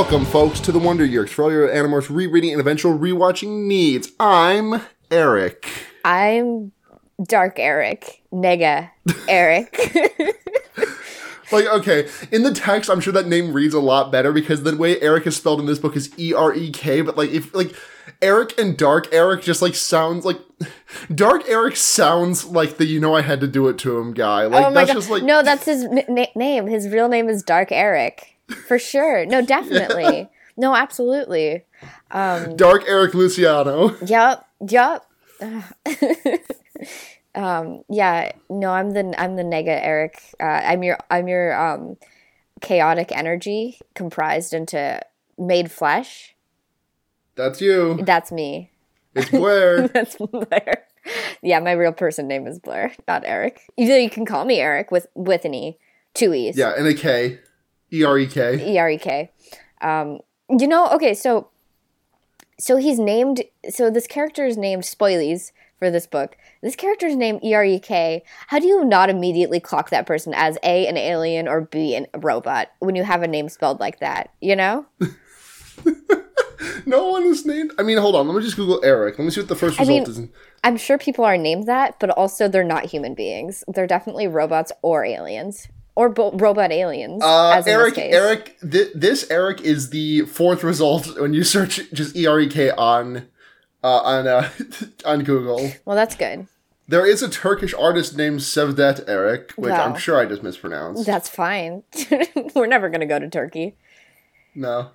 Welcome, folks, to the Wonder Years for all your Animorphs rereading and eventual rewatching needs. I'm Eric. I'm Dark Eric. Nega Eric. Like, okay, in the text, I'm sure that name reads a lot better because the way Eric is spelled in this book is E R E K, but like, if, like, Eric and Dark Eric just like sounds like Dark Eric sounds like the you know I had to do it to him guy. Like, oh that's god. just like, no, that's his na- name. His real name is Dark Eric. For sure. No, definitely. No, absolutely. Um, Dark Eric Luciano. Yep. Yep. um yeah, no, I'm the I'm the nega Eric. Uh, I'm your I'm your um chaotic energy comprised into made flesh. That's you. That's me. It's Blair. That's Blair. Yeah, my real person name is Blair, not Eric. Either you can call me Eric with with an E, two E's. yeah, and a K. E R E K. E R E K. Um, you know, okay, so so he's named. So this character is named Spoilies for this book. This character is named E R E K. How do you not immediately clock that person as A, an alien, or B, an- a robot when you have a name spelled like that? You know? No one is named. I mean, hold on. Let me just Google Eric. Let me see what the first result mean- is. I'm sure people are named that, but also they're not human beings. They're definitely robots or aliens. Or bo- robot aliens. Uh, as in Eric. Eric, th- this Eric is the fourth result when you search just E R E K on, uh, on, uh, on Google. Well, that's good. There is a Turkish artist named Cevdet Erek, which Wow. I'm sure I just mispronounced. That's fine. We're never going to go to Turkey. No.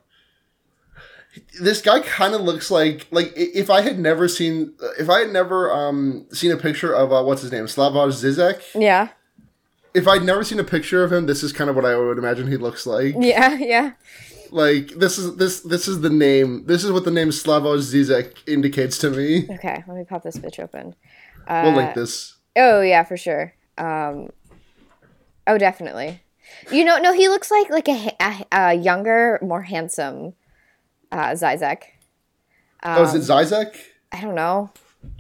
This guy kind of looks like like if I had never seen if I had never um seen a picture of uh, what's his name Slavoj Zizek Yeah. If I'd never seen a picture of him this is kind of what I would imagine he looks like Yeah, yeah. like this is this this is the name this is what the name Slavoj Zizek indicates to me Okay, let me pop this bitch open. we'll link this Oh yeah, for sure. Um, oh, definitely. You know, no, he looks like like a, a, a younger, more handsome uh, Zizek. oh is it Zizek I don't know.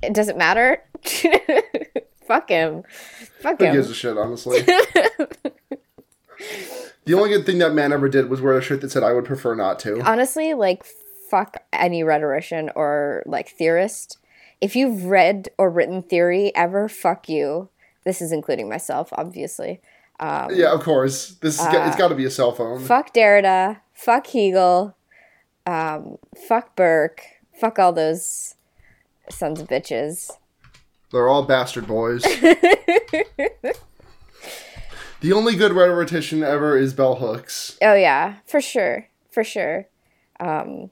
It doesn't matter. Fuck him. Fuck who him. gives a shit honestly the only good thing that man ever did was wear a shirt that said I would prefer not to Honestly, like fuck any rhetorician or like theorist. If you've read or written theory ever, fuck you. This is including myself, obviously. yeah of course this is got, it's got to be a cell phone fuck Derrida, fuck Hegel, um, fuck Burke, fuck all those sons of bitches. They're all bastard boys. the only good rhetorician ever is Bell Hooks. Oh yeah, for sure, for sure. Um,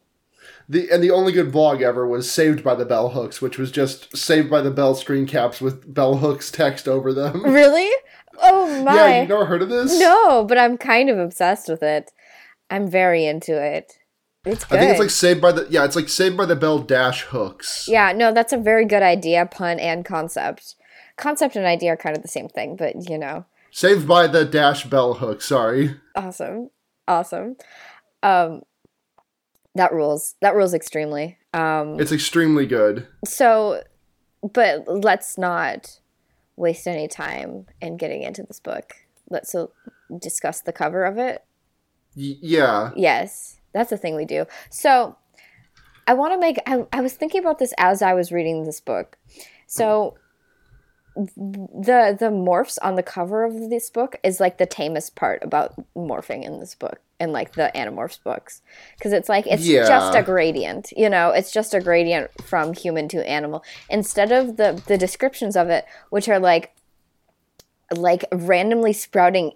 the and the only good blog ever was Saved by the Bell Hooks, which was just Saved by the Bell screen caps with Bell Hooks text over them. Really? Oh my! yeah, you never heard of this? no, but I'm kind of obsessed with it. I'm very into it. It's good. I think it's like Saved by the yeah, it's like Saved by the Bell dash hooks. yeah, no, that's a very good idea, pun and concept. Concept and idea are kind of the same thing, but you know, Saved by the dash bell hook. Sorry. awesome, awesome. Um, that rules. That rules extremely. Um, It's extremely good. so, but let's not waste any time in getting into this book. Let's uh, discuss the cover of it. Y- yeah. Yes, that's the thing we do. So, I want to make. I, I was thinking about this as I was reading this book. So, the the morphs on the cover of this book is like the tamest part about morphing in this book and like the Animorphs books because it's like it's Yeah. just a gradient. You know, it's just a gradient from human to animal instead of the the descriptions of it, which are like like randomly sprouting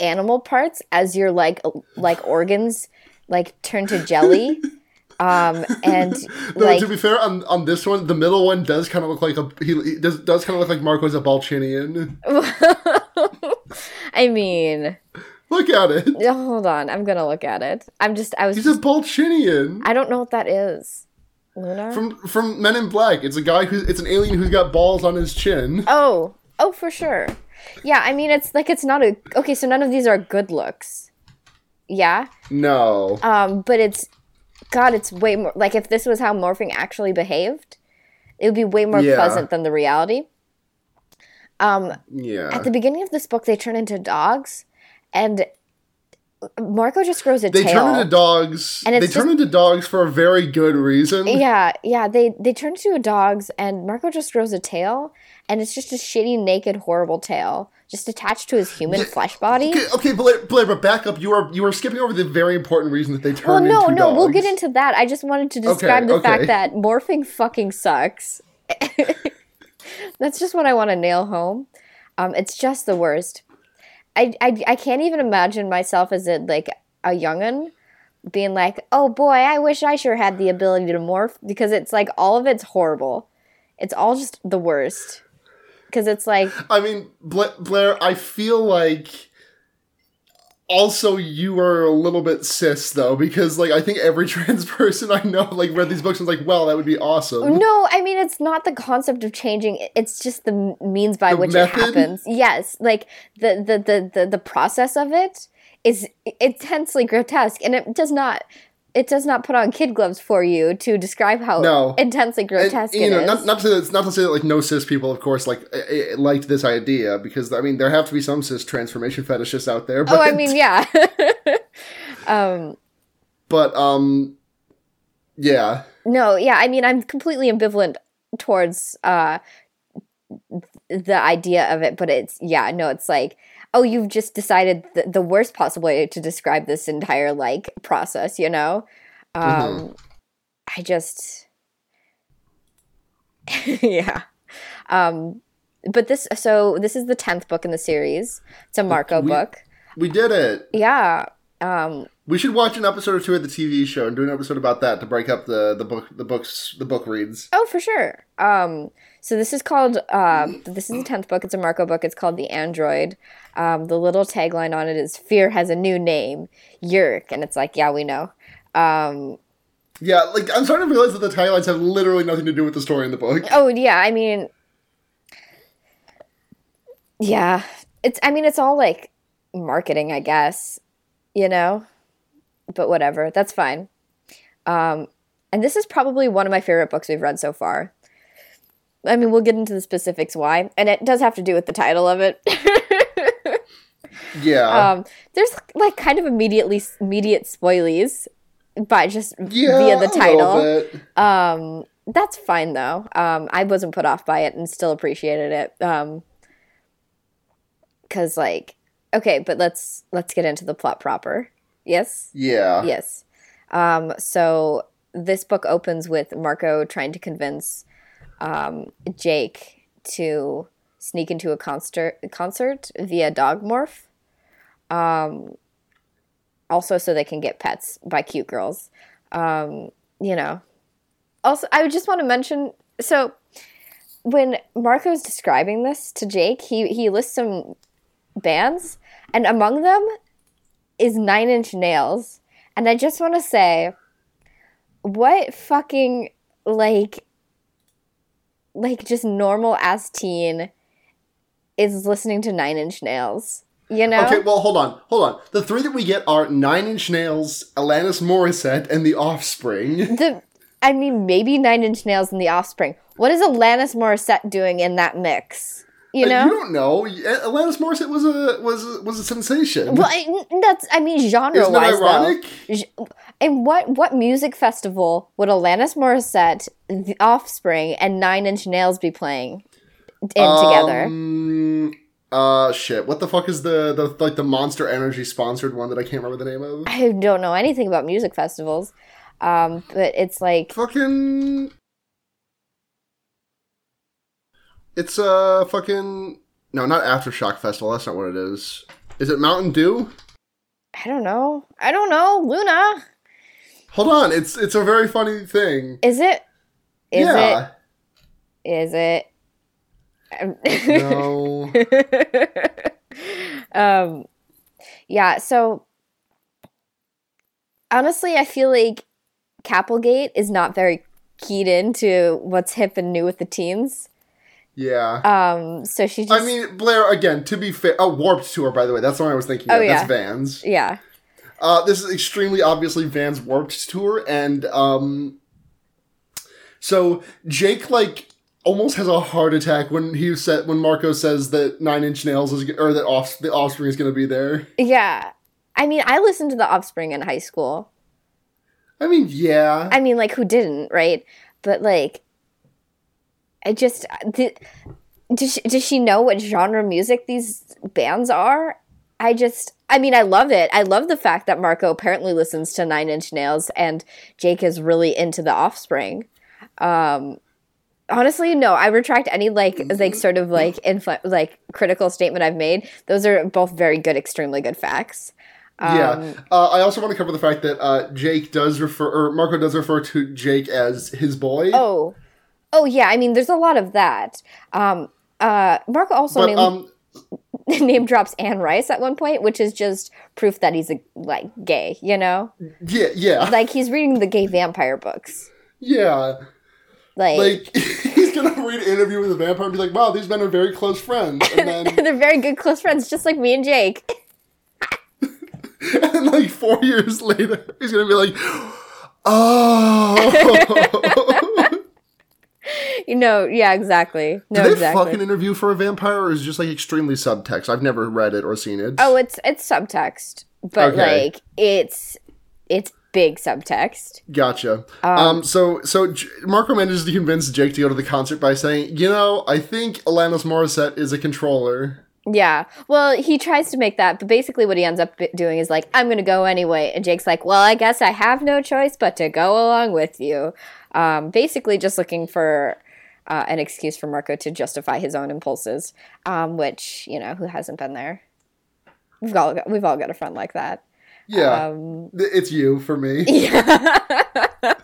animal parts as your like like organs like turn to jelly um and Though like to be fair, on, on this one, the middle one does kind of look like a he, he does does kind of look like Marco's a Ballchinian. i mean Look at it. hold on i'm gonna look at it i'm just i was He's a Ballchinian. i don't know what that is luna From from Men in Black. It's a guy who it's an alien who's got balls on his chin. oh oh for sure yeah i mean it's like it's not a okay so none of these are good looks yeah No. um but it's god it's way more like if this was how morphing actually behaved it would be way more Yeah. pleasant than the reality um Yeah. at the beginning of this book they turn into dogs and Marco just grows a They tail. They turn into dogs. And they it's turn into dogs for a very good reason. yeah, yeah. They they turn into dogs, and Marco just grows a tail, and it's just a shitty, naked, horrible tail, just attached to his human flesh body. Okay, okay, Blair, Blair, but back up. You are you are skipping over the very important reason that they Well, turn no, into no, dogs. we'll get into that. I just wanted to describe the okay. fact that morphing fucking sucks. That's just what I want to nail home. Um, it's just the worst. I, I, I can't even imagine myself as a like a youngin being like, oh boy, I wish I sure had the ability to morph because it's like all of it's horrible. It's all just the worst. Because it's like, I mean, Bla- Blair, I feel like also you are a little bit cis though, because like I think every trans person I know like read these books and was like, well, that would be awesome. No, I mean it's not the concept of changing. It's just the means by The which method? it happens. Yes, like the, the the the the process of it is intensely grotesque, and it does not it does not put on kid gloves for you to describe how No. intensely And, grotesque you it know, is. not, not to say that, not to say that like no cis people, of course, like eh, eh, liked this idea because I mean there have to be some cis transformation fetishists out there. But, oh, I mean, yeah. um, but um, yeah, no, yeah. I mean, I'm completely ambivalent towards uh the idea of it, but it's yeah, no, it's like oh, you've just decided the, the worst possible way to describe this entire like process, you know? Um Mhm. I just yeah. Um but this so this is the 10th book in the series. It's a Marco We- book. we did it. Yeah. Um We should watch an episode or two of the TV show and do an episode about that to break up the the book the books the book reads. Oh, for sure. Um, so this is called. Uh, this is the tenth book. It's a Marco book. It's called The Android. Um, the little tagline on it is "Fear has a new name, Yeerk," and it's like, yeah, we know. Um, Yeah, like I'm starting to realize that the taglines have literally nothing to do with the story in the book. oh yeah, I mean, yeah, it's. I mean, it's all like marketing, I guess. You know, but whatever. That's fine. Um, and this is probably one of my favorite books we've read so far. I mean, we'll get into the specifics why, and it does have to do with the title of it. Yeah, um, there's like kind of immediately immediate spoilies, by just yeah, via the title. Um, that's fine though. Um, I wasn't put off by it and still appreciated it. Um, cause like, okay, but let's let's get into the plot proper. Yes. Yeah, Yes. Um, so this book opens with Marco trying to convince um, Jake to sneak into a concert concert via dog morph. Um, also, so they can get pets by cute girls. Um, you know. Also, I would just want to mention so when Marco's describing this to Jake, he he lists some bands, and among them is Nine Inch Nails. And I just want to say, what fucking like, like just normal ass teen is listening to Nine Inch Nails? You know? Okay, well, hold on, hold on. The three that we get are Nine Inch Nails, Alanis Morissette, and The Offspring. The, I mean, maybe Nine Inch Nails and The Offspring. What is Alanis Morissette doing in that mix? You know? Uh, you don't know. Alanis Morissette was a was a, was a sensation. well, I, that's I mean genre Isn't that wise ironic? J- And what what music festival would Alanis Morissette, The Offspring, and Nine Inch Nails be playing in together? Uh, shit. What the fuck is the the like the Monster Energy sponsored one that I can't remember the name of? I don't know anything about music festivals, um, but it's like Fucking. It's uh fucking no, not Aftershock Festival. That's not what it is. Is it Mountain Dew? I don't know. I don't know. Luna, Hold on, it's it's a very funny thing. is it? Is yeah. it? Is it? Um, No. um, yeah. So honestly, I feel like Capelgate is not very keyed into what's hip and new with the teens. Yeah. Um, so she just, I mean, Blair, again, to be fair, oh, Warped Tour, by the way, that's what I was thinking Oh, of. yeah. That's Vans. yeah, Uh, this is extremely obviously Van's Warped Tour, and, um, so Jake, like, almost has a heart attack when he said, when Marco says that Nine Inch Nails is, or that off, the Offspring is gonna be there. yeah. I mean, I listened to The Offspring in high school. I mean, yeah. I mean, like, who didn't, right? But like, I just did. Does she, does she know what genre music these bands are? I just, I mean, I love it. I love the fact that Marco apparently listens to Nine Inch Nails and Jake is really into The Offspring. Um, honestly, no, I retract any like like sort of like influ- like critical statement I've made. Those are both very good, extremely good facts. Um, yeah. Uh, I also want to cover the fact that uh, Jake does refer, or Marco does refer to Jake as his boy. Oh, oh yeah. I mean, there's a lot of that. Um, uh, Marco also but name, um, name drops Anne Rice at one point, which is just proof that he's a, like gay. You know, yeah, yeah, like he's reading the gay vampire books. yeah. Like, Like he's gonna read an interview with a vampire and be like, "Wow, these men are very close friends," and then, they're very good close friends, just like me and Jake. and like four years later, he's gonna be like, "Oh." You know, yeah, exactly. No, Do they exactly. fucking interview for a vampire, or is it just like extremely subtext? I've never read it or seen it. Oh, it's it's subtext, but Okay. like it's it's big subtext. Gotcha. Um, so so J- Marco manages to convince Jake to go to the concert by saying, "You know, I think Alanis Morissette is a controller." Yeah. Well, he tries to make that, but basically what he ends up doing is like, I'm going to go anyway. And Jake's like, well, I guess I have no choice but to go along with you. Um, basically just looking for uh, an excuse for Marco to justify his own impulses, um, which, you know, who hasn't been there? We've all got, we've all got a friend like that. Yeah, Um, it's you for me. Yeah.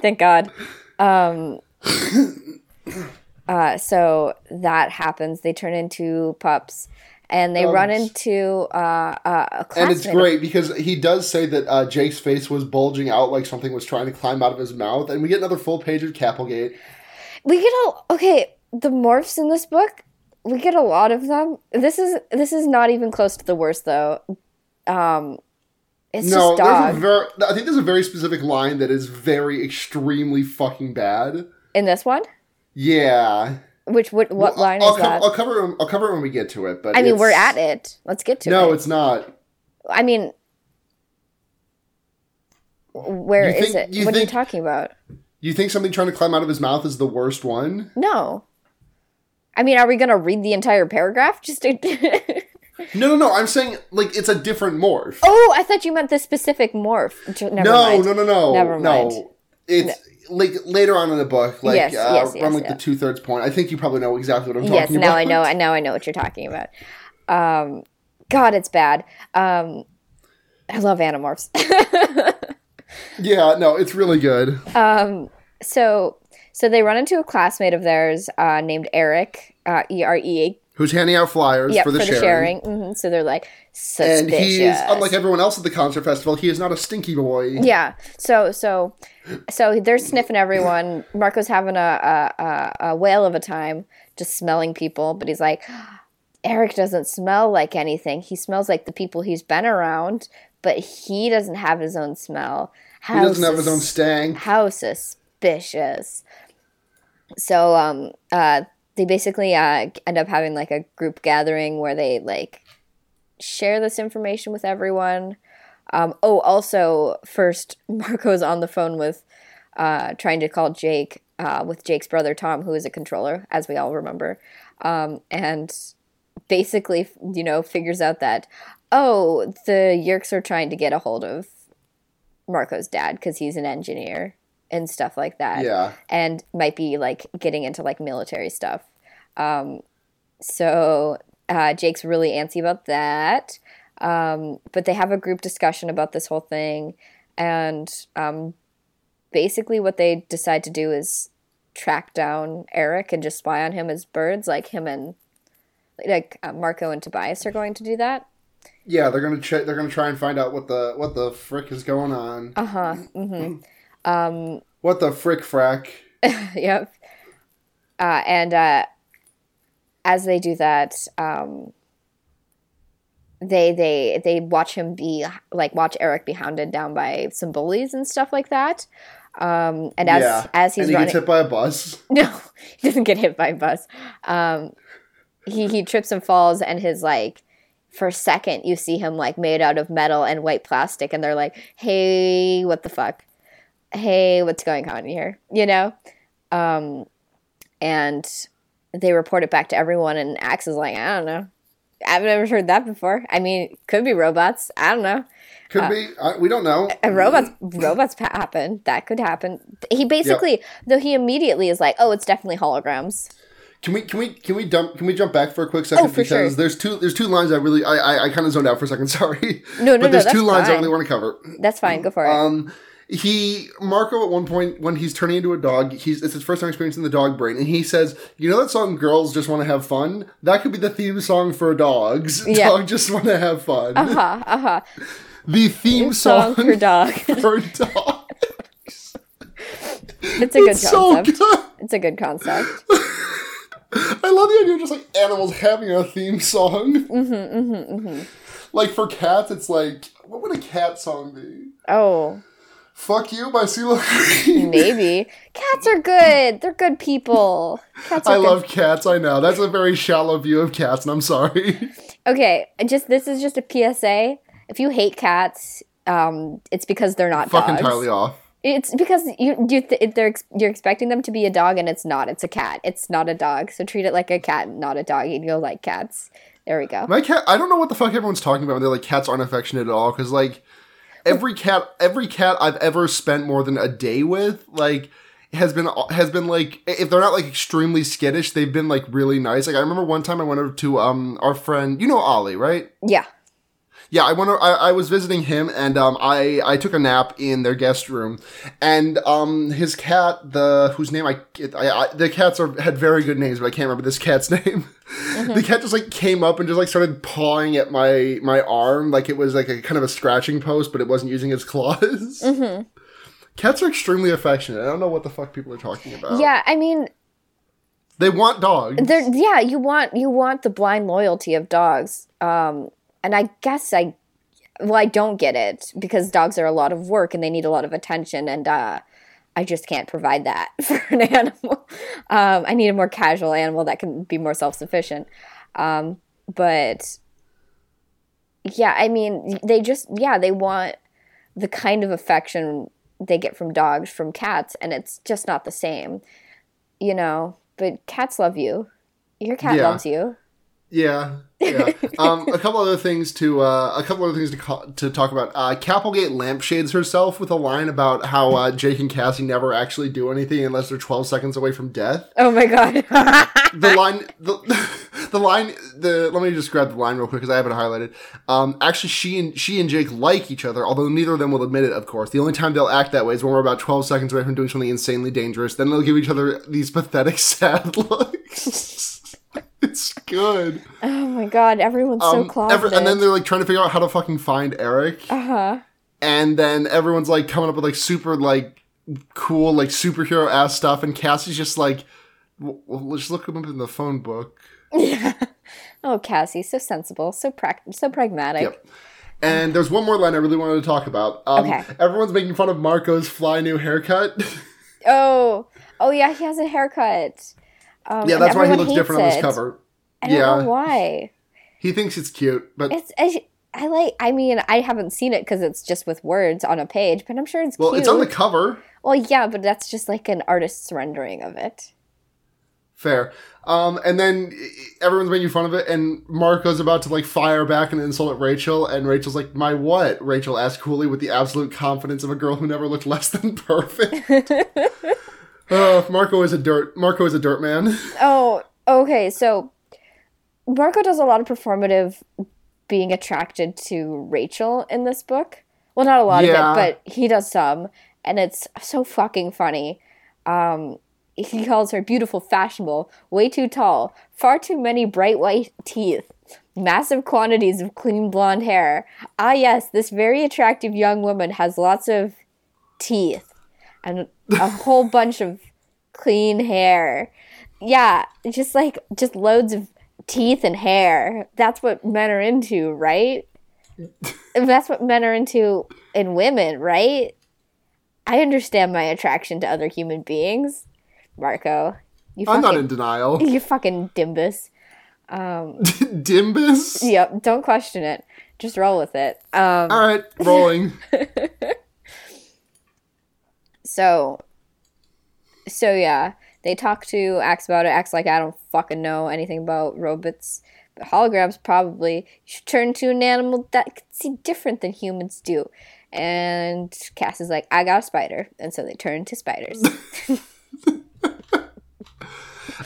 Thank God. Um, uh, so that happens. They turn into pups, and they Um, run into uh, a classmate. And it's great because he does say that uh, Jake's face was bulging out like something was trying to climb out of his mouth, and we get another full page of Capelgate. We get a okay. The morphs in this book, we get a lot of them. This is this is not even close to the worst though. Um, it's No, just dog a very. I think there's a very specific line that is very extremely fucking bad. in this one. Yeah. Which what what Well, line I'll, is co- that? I'll cover. I'll cover it when we get to it. But I mean, we're at it. Let's get to No, it. No, it's not. I mean, where You is it? what are you talking about? You think something trying to climb out of his mouth is the worst one? No. I mean, are we gonna read the entire paragraph? Just to... No, no, no. I'm saying like it's a different morph. oh, I thought you meant the specific morph. Never no, mind. no, no, no, Never mind. no. It's like later on in the book, like Yes, uh, yes, around yes, like yeah. the two thirds point. I think you probably know exactly what I'm talking about. Yes, now. I know. Now I know what you're talking about. Um, God, it's bad. Um, I love animorphs. Yeah, no, it's really good. um, so, so they run into a classmate of theirs uh, named Eric. Uh, E R E. Who's handing out flyers Yep, for the sharing. hmm So they're like And suspicious. he is unlike everyone else at the concert festival. He is not a stinky boy. Yeah. So so so they're sniffing everyone. Marco's having a, a, a, whale of a time just smelling people, but he's like, Eric doesn't smell like anything. He smells like the people he's been around, but he doesn't have his own smell. He doesn't have his own stank. How suspicious. So um uh they basically uh end up having like a group gathering where they like share this information with everyone. Um oh also first Marco's on the phone with uh trying to call Jake uh with Jake's brother Tom who is a controller as we all remember. Um and basically you know figures out that oh the Yeerks are trying to get a hold of Marco's dad because he's an engineer and stuff like that Yeah. and might be like getting into like military stuff. Um, so uh, Jake's really antsy about that. Um, but they have a group discussion about this whole thing, and um, basically what they decide to do is track down Eric and just spy on him as birds, like him and like uh, Marco and Tobias are going to do that. Yeah, they're gonna ch- they're gonna try and find out what the what the frick is going on. Uh huh. Mm-hmm. Um, What the frick frack? yep. Uh, and uh, as they do that, um, they they they watch him be like watch Eric be hounded down by some bullies and stuff like that. Um, and as yeah. as he's and he running, gets hit by a bus. no, he doesn't get hit by a bus. Um, he he trips and falls, and his like for a second you see him like made out of metal and white plastic and they're like hey what the fuck hey what's going on here you know um and they report it back to everyone and Ax is like i don't know i've never heard that before i mean could be robots i don't know Could Uh, be. I, we don't know. and robots robots happen that could happen he basically though he immediately is like oh it's definitely holograms Can we can we can we dump can we jump back for a quick second Oh, for because sure. there's two there's two lines I really I I, I kind of zoned out for a second. Sorry. No, no, but there's no, two that's lines I fine. really want to cover. that's fine go for it Um, he Marco at one point when he's turning into a dog, he's it's his first time experiencing the dog brain, and he says, "You know that song, Girls Just Want to Have Fun? That could be the theme song for dogs. Yeah. Dogs just want to have fun. uh-huh uh-huh The theme song song, for dog for dogs. it's a good It's so concept good. it's a good concept I love the idea of just like animals having a theme song. mm-hmm, mm-hmm, mm-hmm. Like for cats, it's like what would a cat song be? oh Fuck you by CeeLo Green. maybe cats are good they're good people cats are I good love cats. I know that's a very shallow view of cats, and I'm sorry. Okay, just this is just a PSA. If you hate cats, um, it's because they're not Fuck dogs. entirely off. It's because you you th- they're ex- you're expecting them to be a dog and it's not. It's a cat. It's not a dog. So treat it like a cat, not a dog, and you'll like cats. There we go. My cat. I don't know what the fuck everyone's talking about when they're like cats aren't affectionate at all. Because like every cat, every cat I've ever spent more than a day with, like has been has been like if they're not like extremely skittish, they've been like really nice. Like I remember one time I went over to um our friend, you know Ollie, right? Yeah. Yeah, I went. I, I was visiting him, and um, I I took a nap in their guest room, and um, his cat, the whose name I, I, I the cats are had very good names, but I can't remember this cat's name. the cat just like came up and just like started pawing at my my arm, like it was like a kind of a scratching post, but it wasn't using its claws. Mm-hmm. Cats are extremely affectionate. I don't know what the fuck people are talking about. Yeah. I mean, they want dogs. yeah. You want you want the blind loyalty of dogs. Um, and I guess I, well, I don't get it because dogs are a lot of work and they need a lot of attention, and uh, I just can't provide that for an animal. Um, I need a more casual animal that can be more self sufficient. Um, but yeah, I mean, they just yeah they want the kind of affection they get from dogs from cats, and it's just not the same, you know. But cats love you. Your cat Yeah. loves you. Yeah, yeah. um, a couple other things to uh, a couple other things to to talk about. Uh, Capelgate lampshades herself with a line about how uh, Jake and Cassie never actually do anything unless they're twelve seconds away from death. Oh my god. The line, the, the line, the let me just grab the line real quick because I have it highlighted. Um, actually, she and she and Jake like each other, although neither of them will admit it. Of course, the only time they'll act that way is when we're about twelve seconds away from doing something insanely dangerous. Then they'll give each other these pathetic, sad looks. Good. oh my god. Everyone's so Um, closeted. every- and then they're like trying to figure out how to fucking find Eric. uh huh. And then everyone's like coming up with like super like cool like superhero ass stuff, and Cassie's just like, well, let's look him up in the phone book. Yeah. Oh, Cassie, so sensible, so prac- so pragmatic. Yep. And there's one more line I really wanted to talk about. Um, Okay. Everyone's making fun of Marco's fly new haircut. Oh, oh yeah, he has a haircut. Um, yeah, that's why he looks different on this cover. I don't Yeah. know why. He thinks it's cute, but It's I, I like. I mean, I haven't seen it because it's just with words on a page, but I'm sure it's well, cute. it's on the cover. well, yeah, but that's just like an artist's rendering of it. Fair. Um, and then everyone's making fun of it, and Marco's about to like fire back and insult at Rachel, and Rachel's like, "My what?" Rachel asked coolly with the absolute confidence of a girl who never looked less than perfect. uh, Marco is a dirt. Marco is a dirt man. Oh, okay. So Marco does a lot of performative being attracted to Rachel in this book. Well, not a lot Yeah. of it, but he does some, and it's so fucking funny. Um, he calls her beautiful, fashionable, way too tall, far too many bright white teeth, massive quantities of clean blonde hair. Ah, yes, this very attractive young woman has lots of teeth and a whole bunch of clean hair. Yeah, just like just loads of teeth and hair. That's what men are into, right? That's what men are into in women, right? I understand my attraction to other human beings. Marco, You fucking, I'm not in denial. you fucking dimbus. Dimbus. Yep, don't question it. Just roll with it. Um, All right, rolling. so, so yeah, they talk to Ax about it. Ax like, I don't fucking know anything about robots. But holograms probably. You should turn to an animal that can see different than humans do. And Cass is like, I got a spider. And so they turn to spiders.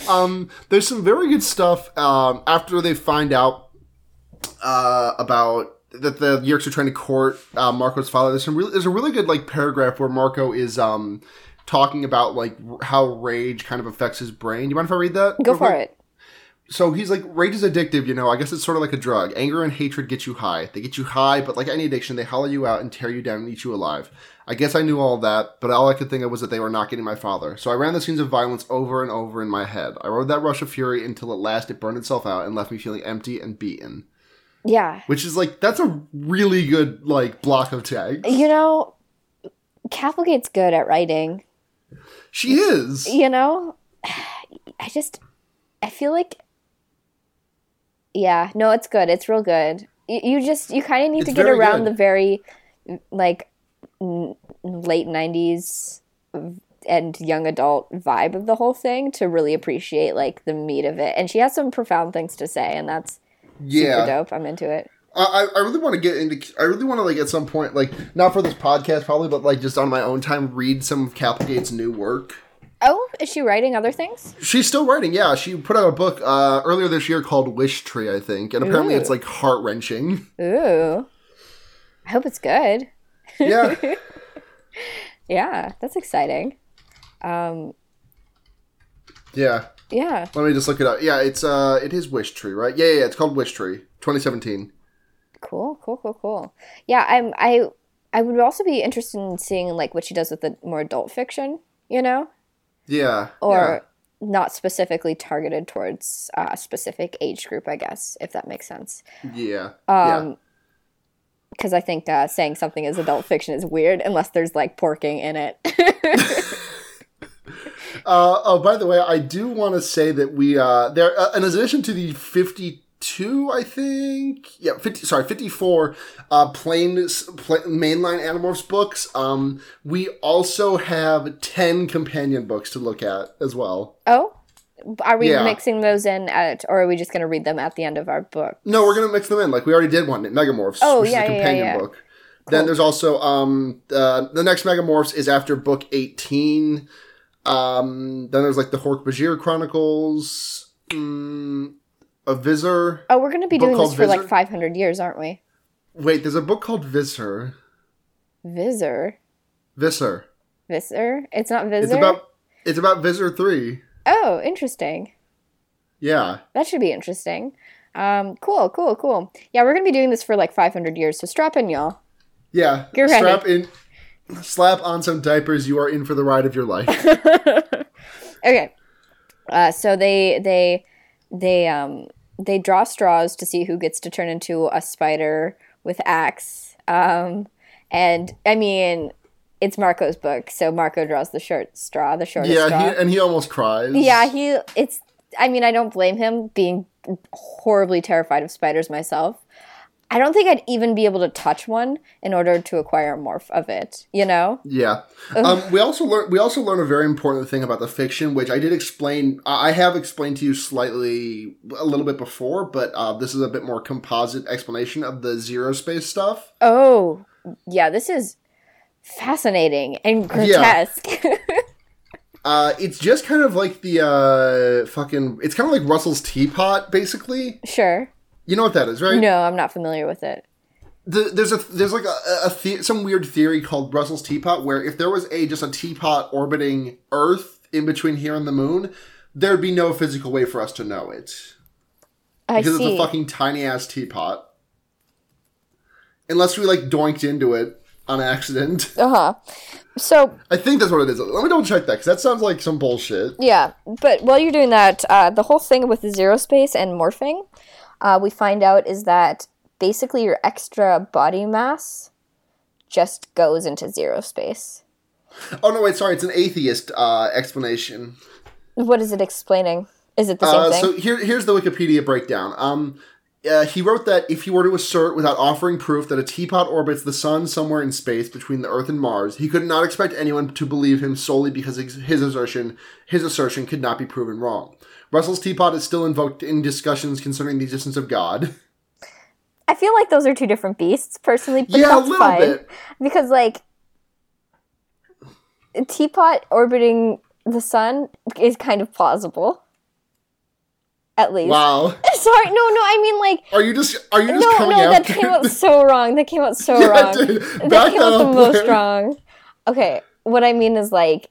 Um, there's some very good stuff um, after they find out uh, about that the Yeerks are trying to court uh, Marco's father. There's some really, there's a really good like paragraph where Marco is um, talking about like r- how rage kind of affects his brain. Do you mind if I read that? Go for quick? it. So he's like, rage is addictive, you know. I guess it's sort of like a drug. Anger and hatred get you high. They get you high, but like any addiction, they hollow you out and tear you down and eat you alive. I guess I knew all that, but all I could think of was that they were not getting my father. So I ran the scenes of violence over and over in my head. I rode that rush of fury until at last it burned itself out and left me feeling empty and beaten. Yeah. Which is like, that's a really good like block of text. You know, Cavalgate's good at writing. She is. you know i just i feel like yeah no it's good it's real good you, you just you kind of need It's to get around good. the very like n- late 90s and young adult vibe of the whole thing to really appreciate like the meat of it and she has some profound things to say and that's super Yeah. dope i'm into it I, I really want to get into. I really want to like at some point, like not for this podcast probably, but like just on my own time, read some of Capelgate's new work. oh is she writing other things She's still writing. Yeah, she put out a book uh, earlier this year called Wish Tree, I think, and apparently Ooh. it's like heart wrenching. ooh i hope it's good Yeah, yeah that's exciting um yeah. yeah Let me just look it up. Yeah, it's uh, it is Wish Tree, right? Yeah, yeah, yeah it's called Wish Tree, 2017. Cool, cool, cool, cool. Yeah, I'm I I would also be interested in seeing like what she does with the more adult fiction, you know? Yeah, Or not specifically targeted towards a specific age group, I guess, if that makes sense. yeah, yeah. Um because I think uh, saying something is adult fiction is weird unless there's like porking in it. Uh, oh, by the way, I do want to say that we uh, there uh, in addition to the fifty-two, I think, yeah, fifty. Sorry, fifty-four uh, plain, pla mainline Animorphs books. Um, we also have ten companion books to look at as well. oh, are we Yeah. mixing those in at, or are we just going to read them at the end of our book? No, we're gonna mix them in. Like we already did one, Megamorphs, Oh, which yeah, is a yeah, companion yeah. book. Then there's also um uh, the next Megamorphs is after book eighteen. Um, then there's like the Hork Bajir Chronicles, mm, a Visor. Oh, we're going to be doing this for like 500 years, aren't we? Wait, there's a book called Visor. Visor. Visor. Visor? It's not Visor? It's about it's about Visor three. Oh, interesting. Yeah. That should be interesting. Um, cool, cool, cool. Yeah, we're gonna be doing this for like 500 years, so strap in, y'all. Yeah. Get ready. Strap in slap on some diapers, you are in for the ride of your life. Okay. Uh, so they they they um they draw straws to see who gets to turn into a spider with Ax. Um, and I mean, it's Marco's book, so Marco draws the short straw, the shortest yeah, straw. he, and he almost cries. Yeah, he it's I mean, I don't blame him being horribly terrified of spiders myself. I don't think I'd even be able to touch one in order to acquire a morph of it, you know? Yeah. Um, we also learn we also learn a very important thing about the fiction, which I did explain. I I have explained to you slightly a little bit before, but uh, this is a bit more composite explanation of the zero space stuff. Oh, yeah, this is fascinating and grotesque. Uh, it's just kind of like the uh, fucking. It's kind of like Russell's teapot, basically. sure. You know what that is, right? No, I'm not familiar with it. the, there's a there's like a, a the, some weird theory called Russell's teapot where if there was a just a teapot orbiting Earth in between here and the moon, there'd be no physical way for us to know it I because see. it's a fucking tiny ass teapot. Unless we like doinked into it on accident. uh huh. So, I think that's what it is. Let me double check that because that sounds like some bullshit. yeah, but while you're doing that, uh, the whole thing with the zero space and morphing, uh, we find out is that basically your extra body mass just goes into zero space. Oh no, wait, sorry, it's an atheist uh, explanation. What is it explaining? Is it the same Uh, thing? so here, here's the Wikipedia breakdown. Um, uh, he wrote that if he were to assert without offering proof that a teapot orbits the sun somewhere in space between the Earth and Mars, he could not expect anyone to believe him solely because his assertion his assertion could not be proven wrong. Russell's teapot is still invoked in discussions concerning the existence of God. I feel like those are two different beasts, personally. But yeah, a little fine. bit. because like a teapot orbiting the sun is kind of plausible at least Wow. sorry no no i mean like Are you just are you just no coming no that came out so wrong that came out so Yeah, wrong dude. that Back came that out the most wrong okay what i mean is like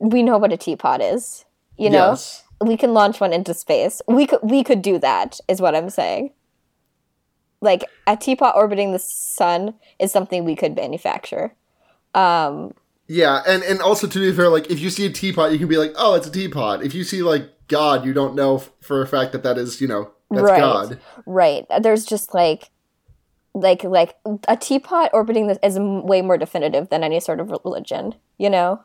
we know what a teapot is you know Yes. we can launch one into space we could we could do that is what i'm saying like a teapot orbiting the sun is something we could manufacture um Yeah, and and also to be fair, like if you see a teapot, you can be like, "Oh, it's a teapot." If you see like God, you don't know f- for a fact that that is, you know, that's Right. God. right there's just like like like a teapot orbiting this is m- way more definitive than any sort of religion you know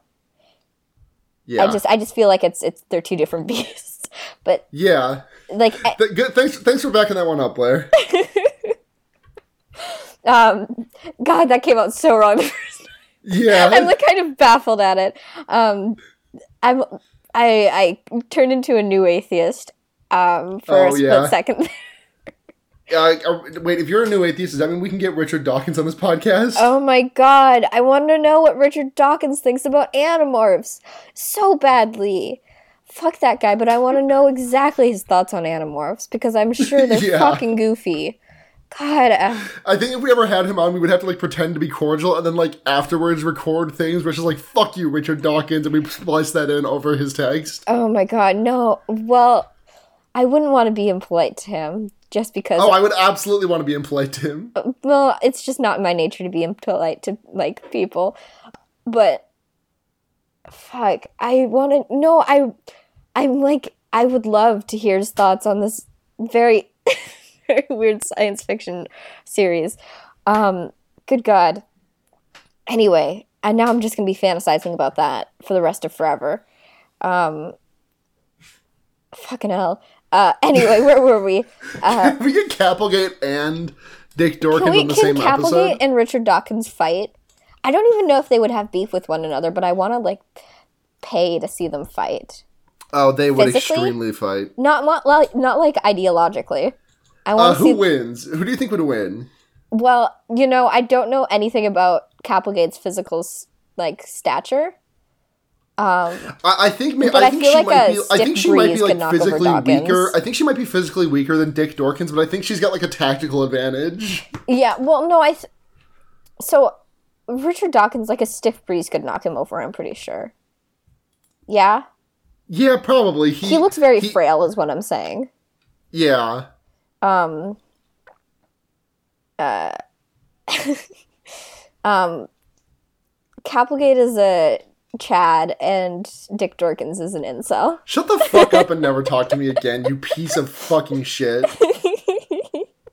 Yeah, i just i just feel like it's it's they're two different beasts but yeah. like I- Th- good, thanks, thanks for backing that one up, Blair. um god that came out so wrong Yeah, i'm like kind of baffled at it um i'm i i turned into a new atheist um for Oh, a split yeah. second Uh, wait, if you're a new atheist, does that mean we can get Richard Dawkins on this podcast? Oh my god, I want to know what Richard Dawkins thinks about Animorphs so badly. Fuck that guy, but I want to know exactly his thoughts on Animorphs because I'm sure they're Yeah. fucking goofy. God, uh, I think if we ever had him on, we would have to like pretend to be cordial, and then like afterwards record things which is like "fuck you, Richard Dawkins," and we splice that in over his text. oh my god, no. Well, I wouldn't want to be impolite to him just because. Oh, I would absolutely want to be impolite to him. well, it's just not my nature to be impolite to like people. But fuck, I want to no, I I'm like I would love to hear his thoughts on this very very weird science fiction series. Um good god. Anyway, and now I'm just going to be fantasizing about that for the rest of forever. Um fucking hell. Uh anyway, where were we? Uh we get Capelgate and Dick can we on the can same Capelgate episode. and Richard Dawkins fight? I don't even know if they would have beef with one another, but I want to like pay to see them fight. Oh, they would Physically? extremely fight. Not not like not like ideologically. I Uh, want to who see. wins? Who do you think would win? Well, you know, I don't know anything about Capelgate's physical like stature. Um, I, I think. ma- I I think she might be. I think she might be like could knock over physically weaker. I think she might be physically weaker than Dick Dorkins, but I think she's got like a tactical advantage. yeah. Well, no, I. Th- so Richard Dawkins, like a stiff breeze, could knock him over. I'm pretty sure. Yeah, Yeah, probably. He, he looks very he- frail, is what I'm saying. Yeah. um uh um Capelgate is a Chad and Dick Dorkins is an incel. Shut the fuck up and never talk to me again, you piece of fucking shit.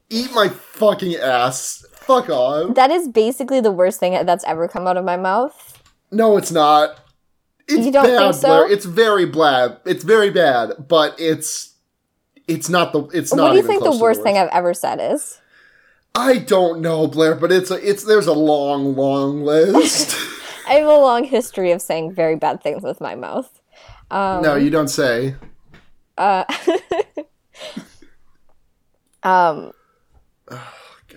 Eat my fucking ass. Fuck off. that is basically the worst thing that's ever come out of my mouth. No, it's not. It's You don't bad, think so? Blair. It's very bad. It's very bad, but it's it's not the it's not what do you think close the worst thing I've ever said is? I don't know, Blair, but it's a, it's there's a long, long list. I have a long history of saying very bad things with my mouth. Um, no, you don't say. uh, um,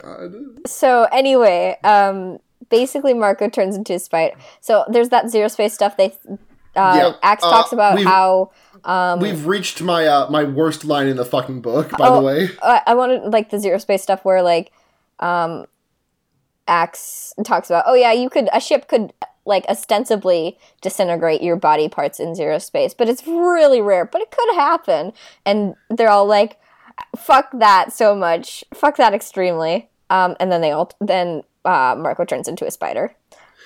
God. so anyway, um, basically Marco turns into a spider. So there's that zero space stuff. They uh, Yeah, Ax uh, talks about how um, We've reached my uh, my worst line in the fucking book, by Oh, the way. I, I wanted like the zero space stuff where like um Ax talks about oh yeah you could a ship could like ostensibly disintegrate your body parts in zero space but it's really rare but it could happen and they're all like fuck that so much fuck that extremely um and then they all then uh Marco turns into a spider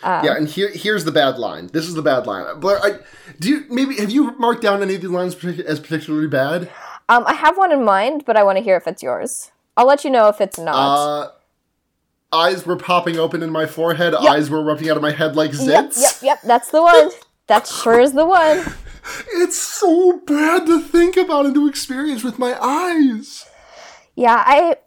yeah, and here here's the bad line. This is the bad line. Blair, I, do you maybe have you marked down any of these lines as particularly bad? um I have one in mind but I want to hear if it's yours I'll let you know if it's not Uh, eyes were popping open in my forehead. Eyes were erupting out of my head like zits. Yep, yep, yep. That's the one. That sure is the one. It's so bad to think about and to experience with my eyes. Yeah, I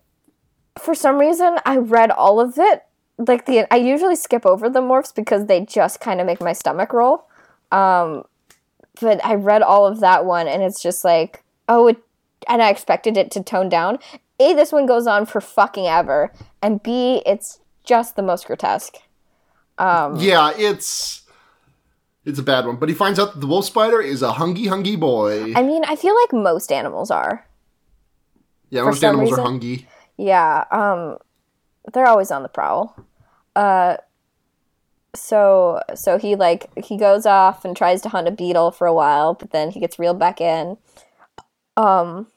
for some reason I read all of it. Like the I usually skip over the morphs because they just kind of make my stomach roll. Um but I read all of that one and it's just like, oh, it, and I expected it to tone down. A, this one goes on for fucking ever, and B, it's just the most grotesque. Um, Yeah, it's it's a bad one. But he finds out that the wolf spider is a hungy hungy boy. I mean, I feel like most animals are. yeah, most animals reason- are hungy. Yeah, um, they're always on the prowl. Uh, so so he like he goes off and tries to hunt a beetle for a while, but then he gets reeled back in. Um.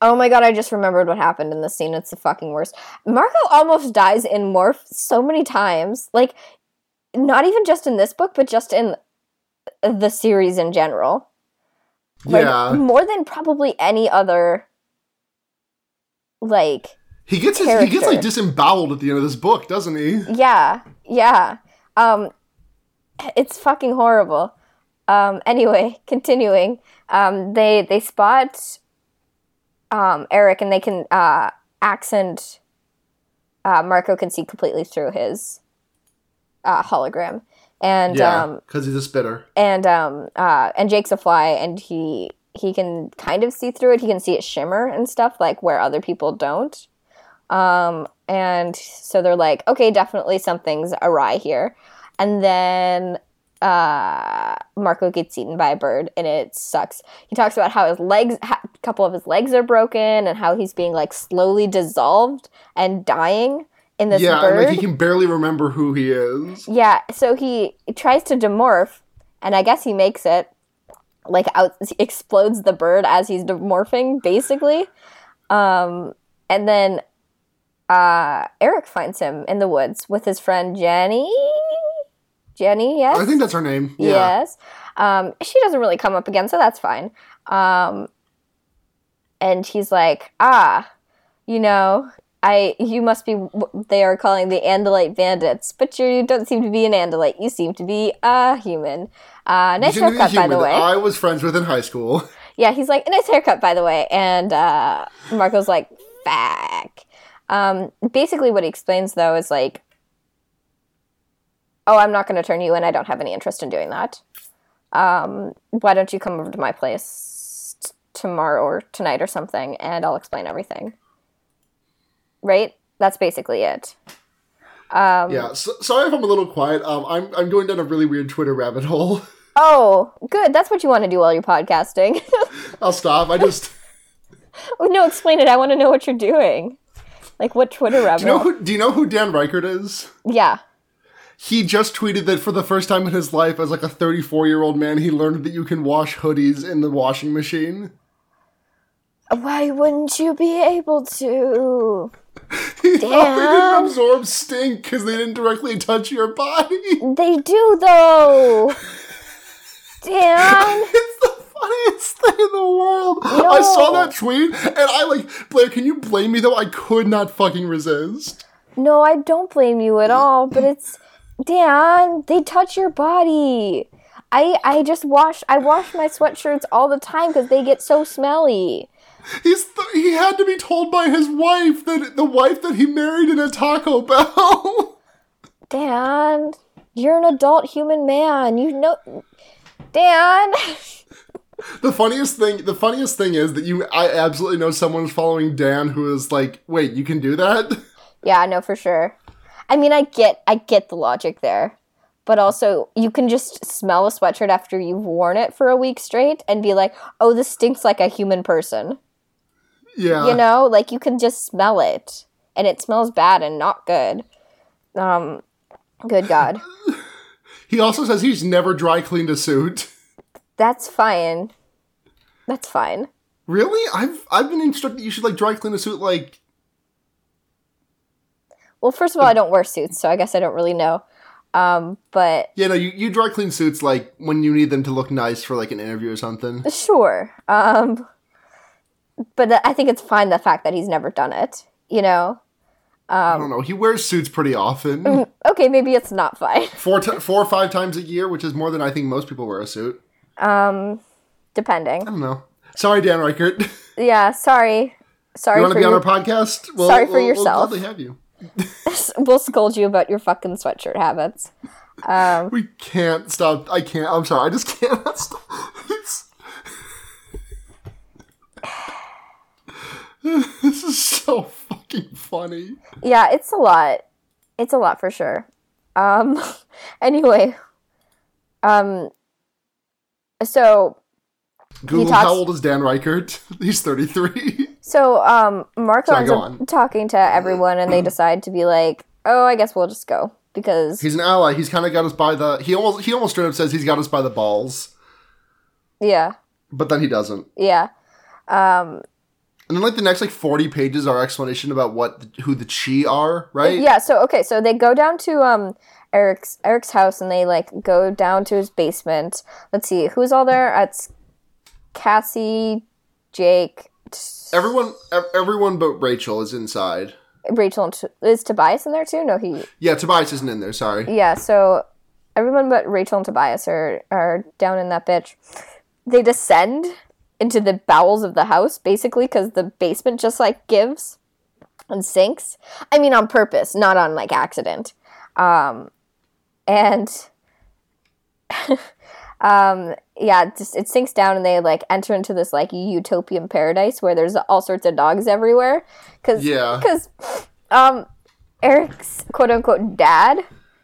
Oh my god! I just remembered what happened in the scene. It's the fucking worst. Marco almost dies in Morph so many times. Like, not even just in this book, but just in the series in general. Like, yeah. more than probably any other. Like, He gets his, he gets like disemboweled at the end of this book, doesn't he? Yeah, yeah. Um, it's fucking horrible. Um, anyway, continuing. Um, they they spot um, Erek and they can uh, accent. Uh, Marco can see completely through his uh, hologram, and Yeah, um, because he's a spitter. and um, uh, and Jake's a fly, and he he can kind of see through it. He can see it shimmer and stuff like where other people don't. Um, and so they're like, okay, definitely something's awry here. And then uh, Marco gets eaten by a bird, and it sucks. He talks about how his legs, a couple of his legs are broken, and how he's being like slowly dissolved and dying in this Yeah, bird. like he can barely remember who he is. Yeah, so he tries to demorph, and I guess he makes it. Like out explodes the bird as he's demorphing, basically. Um, and then uh, Erek finds him in the woods with his friend Jenny. Jenny, yes. I think that's her name. Yeah. Yes. Um, she doesn't really come up again, so that's fine. Um, and he's like, ah, you know, I you must be what they are calling the Andalite bandits, but you don't seem to be an Andalite. You seem to be a human. Uh, nice You seem to be haircut, by the way. I was friends with in high school. Yeah, he's like, nice haircut, by the way. And uh, Marco's like, fuck. Um, basically, what he explains, though, is like, oh, I'm not going to turn you in. I don't have any interest in doing that. Um, why don't you come over to my place t- tomorrow or tonight or something, and I'll explain everything. Right? That's basically it. Um, yeah. So, sorry if I'm a little quiet. Um, I'm I'm going down a really weird Twitter rabbit hole. Oh, good. That's what you want to do while you're podcasting. I'll stop. I just. oh, no, explain it. I want to know what you're doing. Like, what Twitter rabbit Do you know hole? who? Do you know who Dan Ryckert is? Yeah. He just tweeted that for the first time in his life, as like a 34 year old man, he learned that you can wash hoodies in the washing machine. Why wouldn't you be able to? He thought they didn't absorb stink because they didn't directly touch your body. They do, though. Damn. It's the funniest thing in the world. I saw that tweet and I like Blair. Can you blame me though? I could not fucking resist. No, I don't blame you at all, but it's Dan, they touch your body. I I just wash I wash my sweatshirts all the time cuz they get so smelly. He's th- he had to be told by his wife that the wife that he married in a Taco Bell. Dan, you're an adult human man. You know Dan. the funniest thing, the funniest thing is that you, I absolutely know someone's following Dan who is like, wait, you can do that? Yeah, I know for sure. I mean, I get, I get the logic there, but also you can just smell a sweatshirt after you've worn it for a week straight and be like, "Oh, this stinks like a human person." yeah. You know, like you can just smell it, and it smells bad and not good. Um, good God, He also says he's never dry cleaned a suit. that's fine. That's fine. Really? I've I've been instructed you should like dry clean a suit like Well, first of all, I don't wear suits, so I guess I don't really know. Um, but yeah no you, you dry clean suits like when you need them to look nice for like an interview or something. Sure. Um, but I think it's fine the fact that he's never done it. You know, I don't know. He wears suits pretty often. Okay, maybe it's not fine. four, t- four or five times a year, which is more than I think most people wear a suit. Um, depending. I don't know. Sorry, Dan Ryckert. Yeah, sorry. Sorry You want to be on our podcast? Well, Sorry for we'll- yourself. We'll gladly have you. we'll scold you about your fucking sweatshirt habits. We can't stop. I can't. I'm sorry. I just can't stop. This is so fucking funny. Yeah, it's a lot. It's a lot for sure. Um anyway. Um so Google, talks- how old is Dan Ryckert? He's 33. So um Marco Sorry, ends up on. talking to everyone and they decide to be like, "Oh, I guess we'll just go." Because He's an ally. He's kind of got us by the. He almost. He almost straight up says he's got us by the balls, yeah. but then he doesn't. Yeah. Um And then like the next like 40 pages are explanation about what who the Chee are, right? Yeah, so okay, so they go down to um Erek's Erek's house and they like go down to his basement. Let's see, who's all there? It's Cassie, Jake, Everyone, everyone but Rachel is inside. Rachel, and T- is Tobias in there too? No, he. Yeah, Tobias isn't in there. Sorry. Yeah, so everyone but Rachel and Tobias are are down in that bitch. They descend into the bowels of the house basically because the basement just like gives and sinks. I mean, on purpose, not on like accident. Um, and um, yeah, it just it sinks down and they like enter into this like utopian paradise where there's all sorts of dogs everywhere. Cause Yeah. because um, Erek's quote unquote dad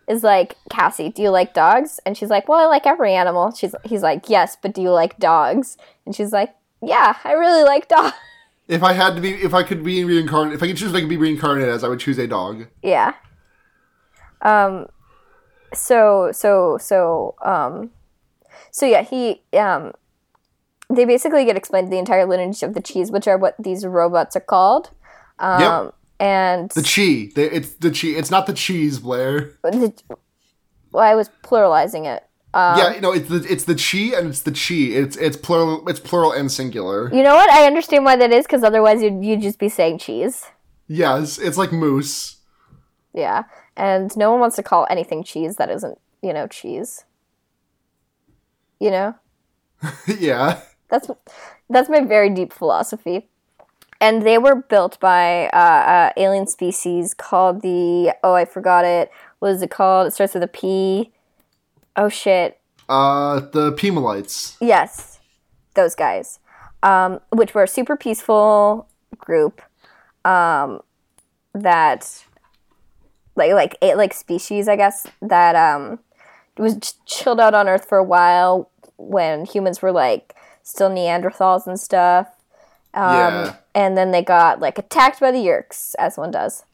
is like Cassie, do you like dogs? And she's like, well, I like every animal. She's he's like, yes, but do you like dogs? And she's like, yeah, I really like dogs. If I had to be, if I could be reincarnated, if I could choose, I could be reincarnated as, I would choose a dog. Yeah. Um so so so um so yeah, he um they basically get explained the entire lineage of the cheese, which are what these robots are called. Um Yep. and The Chee. It's the Chee. It's not the cheese, Blair. the, well, I was pluralizing it. Um, yeah, no, it's the it's the Chee and it's the Chee. It's it's plural. It's plural and singular. You know what? I understand why that is because otherwise you'd, you'd just be saying cheese. Yes, it's like moose. Yeah. And no one wants to call anything cheese that isn't, you know, cheese. You know? yeah. That's that's my very deep philosophy. And they were built by uh, uh, alien species called the oh I forgot it. What is it called? It starts with a P. Oh shit. Uh, the Pemalites. Yes, those guys, um, which were a super peaceful group um, that, like, like a- like species, I guess that um, was ch- chilled out on Earth for a while when humans were like still Neanderthals and stuff. Um, Yeah. And then they got like attacked by the Yeerks, as one does.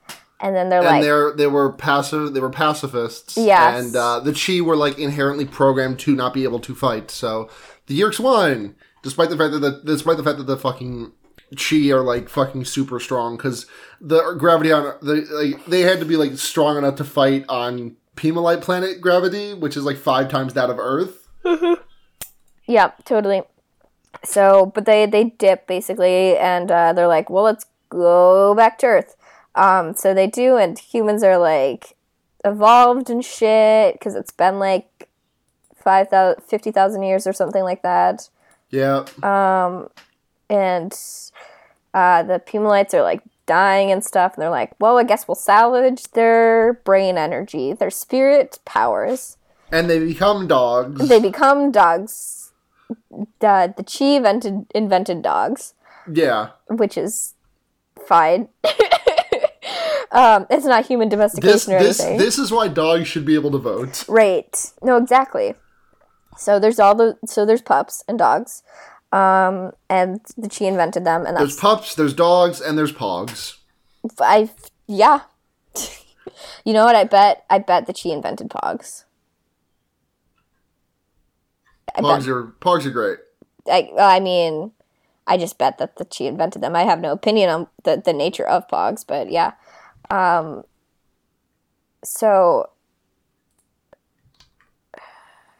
And then they're like and like, they're they were passive. They were pacifists. Yes. And uh, the Chee were like inherently programmed to not be able to fight. So the Yeerks won, despite the fact that the despite the fact that the fucking Chee are like fucking super strong because the gravity on the like they had to be like strong enough to fight on Pemalite planet gravity, which is like five times that of Earth. Yeah, totally. So, but they they dip basically, and uh, they're like, "Well, let's go back to Earth." Um, so they do, and humans are like evolved and shit because it's been like 5,000, 50,000 years or something like that. Yeah. And uh, the Pemalites are like dying and stuff, and they're like, "Well, I guess we'll salvage their brain energy, their spirit powers." and they become dogs. They become dogs. The the Chee invented invented dogs. yeah. which is fine. um, it's not human domestication This or this anything. this is why dogs should be able to vote. right. No, exactly. So there's all the so there's pups and dogs. Um, and the Chee invented them, and There's pups, there's dogs, and there's pogs. I yeah. you know what? I bet I bet the Chee invented Pogs. I bet Pogs are pogs are great. I, I mean, I just bet that the Chee invented them. I have no opinion on the, the nature of pogs, but yeah. Um, so,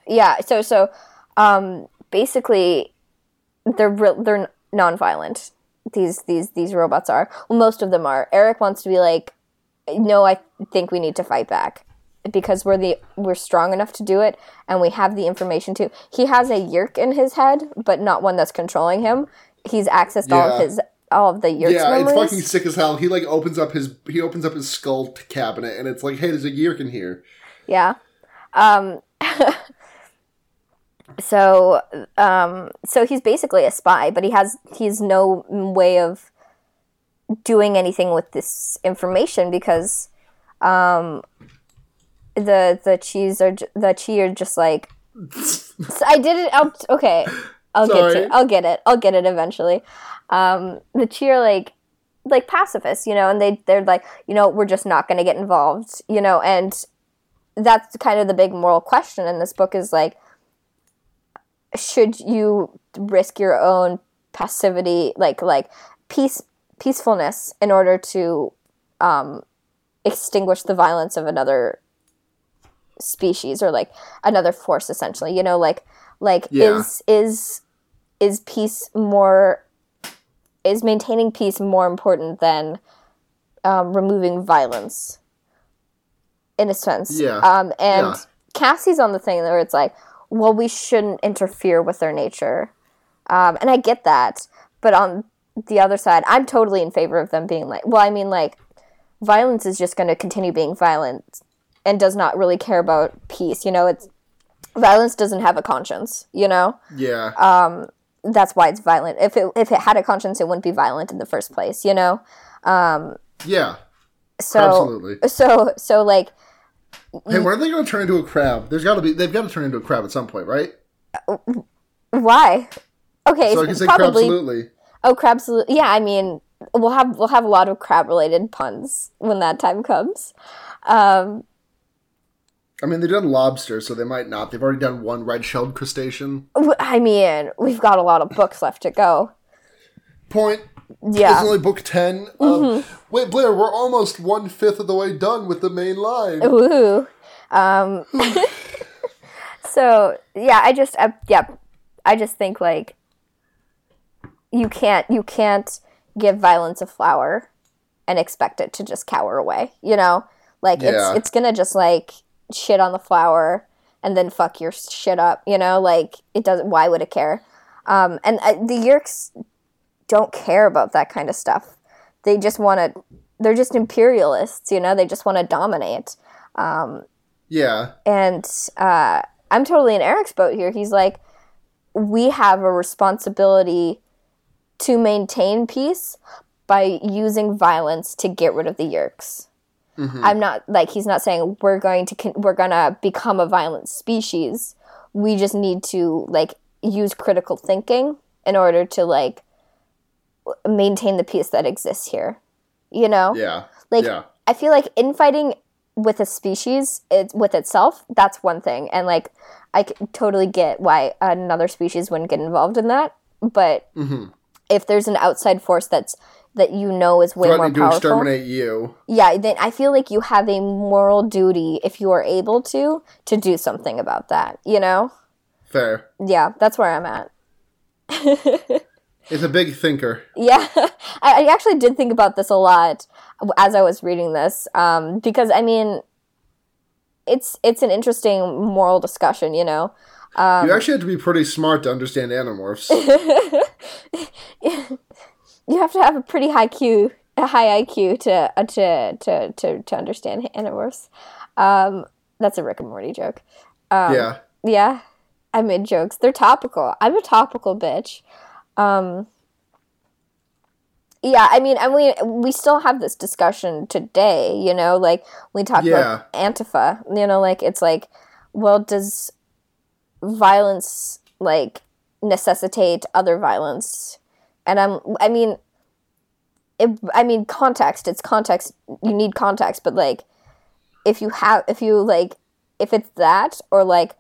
yeah, so so um, basically, they're re- they're non-violent. These these these robots are. Well, most of them are. Erek wants to be like no, I think we need to fight back because we're the we're strong enough to do it and we have the information to. He has a Yeerk in his head, but not one that's controlling him. He's accessed all of his all of the Yeerk's Yeah, memories. it's fucking sick as hell. He like opens up his he opens up his skull cabinet and it's like, hey, there's a Yeerk in here. Yeah. Um, so, um, so he's basically a spy, but he has he's no way of doing anything with this information because um, the the cheese are the cheese are just like So I did it. I'll, okay, I'll get to. I'll get it. I'll get it eventually. Um, the Chee are like like pacifists, you know, and they they're like, you know, we're just not going to get involved, you know, and that's kind of the big moral question in this book is like should you risk your own passivity like like peace peacefulness in order to um extinguish the violence of another species or like another force essentially you know like like Yeah. is is is peace more is maintaining peace more important than um, removing violence in a sense Yeah. um and Yeah. cassie's on the thing where it's like well we shouldn't interfere with their nature um and i get that but on the other side i'm totally in favor of them being like well i mean like violence is just going to continue being violent and does not really care about peace you know it's violence doesn't have a conscience you know Yeah. Uh, that's why it's violent if it if it had a conscience it wouldn't be violent in the first place you know yeah. so Absolutely. so so like Hey, when are they going to turn into a crab? There's got to be. They've got to turn into a crab at some point, right? why okay So I can say probably absolutely. oh crab salu- yeah i mean we'll have we'll have a lot of crab related puns when that time comes um I mean, they've done lobster, so they might not. They've already done one red-shelled crustacean. I mean we've got a lot of books left to go Point. Yeah. It's only book 10. Um, wait, Blair, we're almost one fifth of the way done with the main line. Ooh. Um, so yeah, I just I, yeah, I just think like you can't you can't give violence a flower and expect it to just cower away. You know, like Yeah. it's it's gonna just like shit on the flower and then fuck your shit up. You know, like it doesn't. Why would it care? Um, and uh, the Yeerks don't care about that kind of stuff. They just want to. They're just imperialists. You know, they just want to dominate Um, Yeah. and uh, I'm totally in Erek's boat here. He's like, we have a responsibility to maintain peace by using violence to get rid of the Yeerks. I'm not like he's not saying we're going to con- we're gonna become a violent species. We just need to like use critical thinking in order to like maintain the peace that exists here. You know? Yeah. Like yeah. I feel like infighting with a species it, with itself, that's one thing. And like I totally get why another species wouldn't get involved in that. But Mm-hmm. if there's an outside force that's that you know is way more Threatening to powerful, exterminate you. yeah, then I feel like you have a moral duty if you are able to to do something about that. You know? Fair. Yeah, that's where I'm at. It's a big thinker. Yeah, I, I actually did think about this a lot as I was reading this, um, because I mean, it's it's an interesting moral discussion, you know. Um, you actually have to be pretty smart to understand animorphs. You have to have a pretty high Q, a high IQ to uh, to to to to understand animorphs. Um, that's a Rick and Morty joke. Um, yeah. Yeah, I made jokes. They're topical. I'm a topical bitch. Um, yeah, I mean, and we we still have this discussion today. You know, like we talk Yeah. about Antifa. You know, like it's like, well, does violence like necessitate other violence? And I'm, I mean, it, I mean, context. It's context. You need context, but like, if you have, if you like, if it's that or like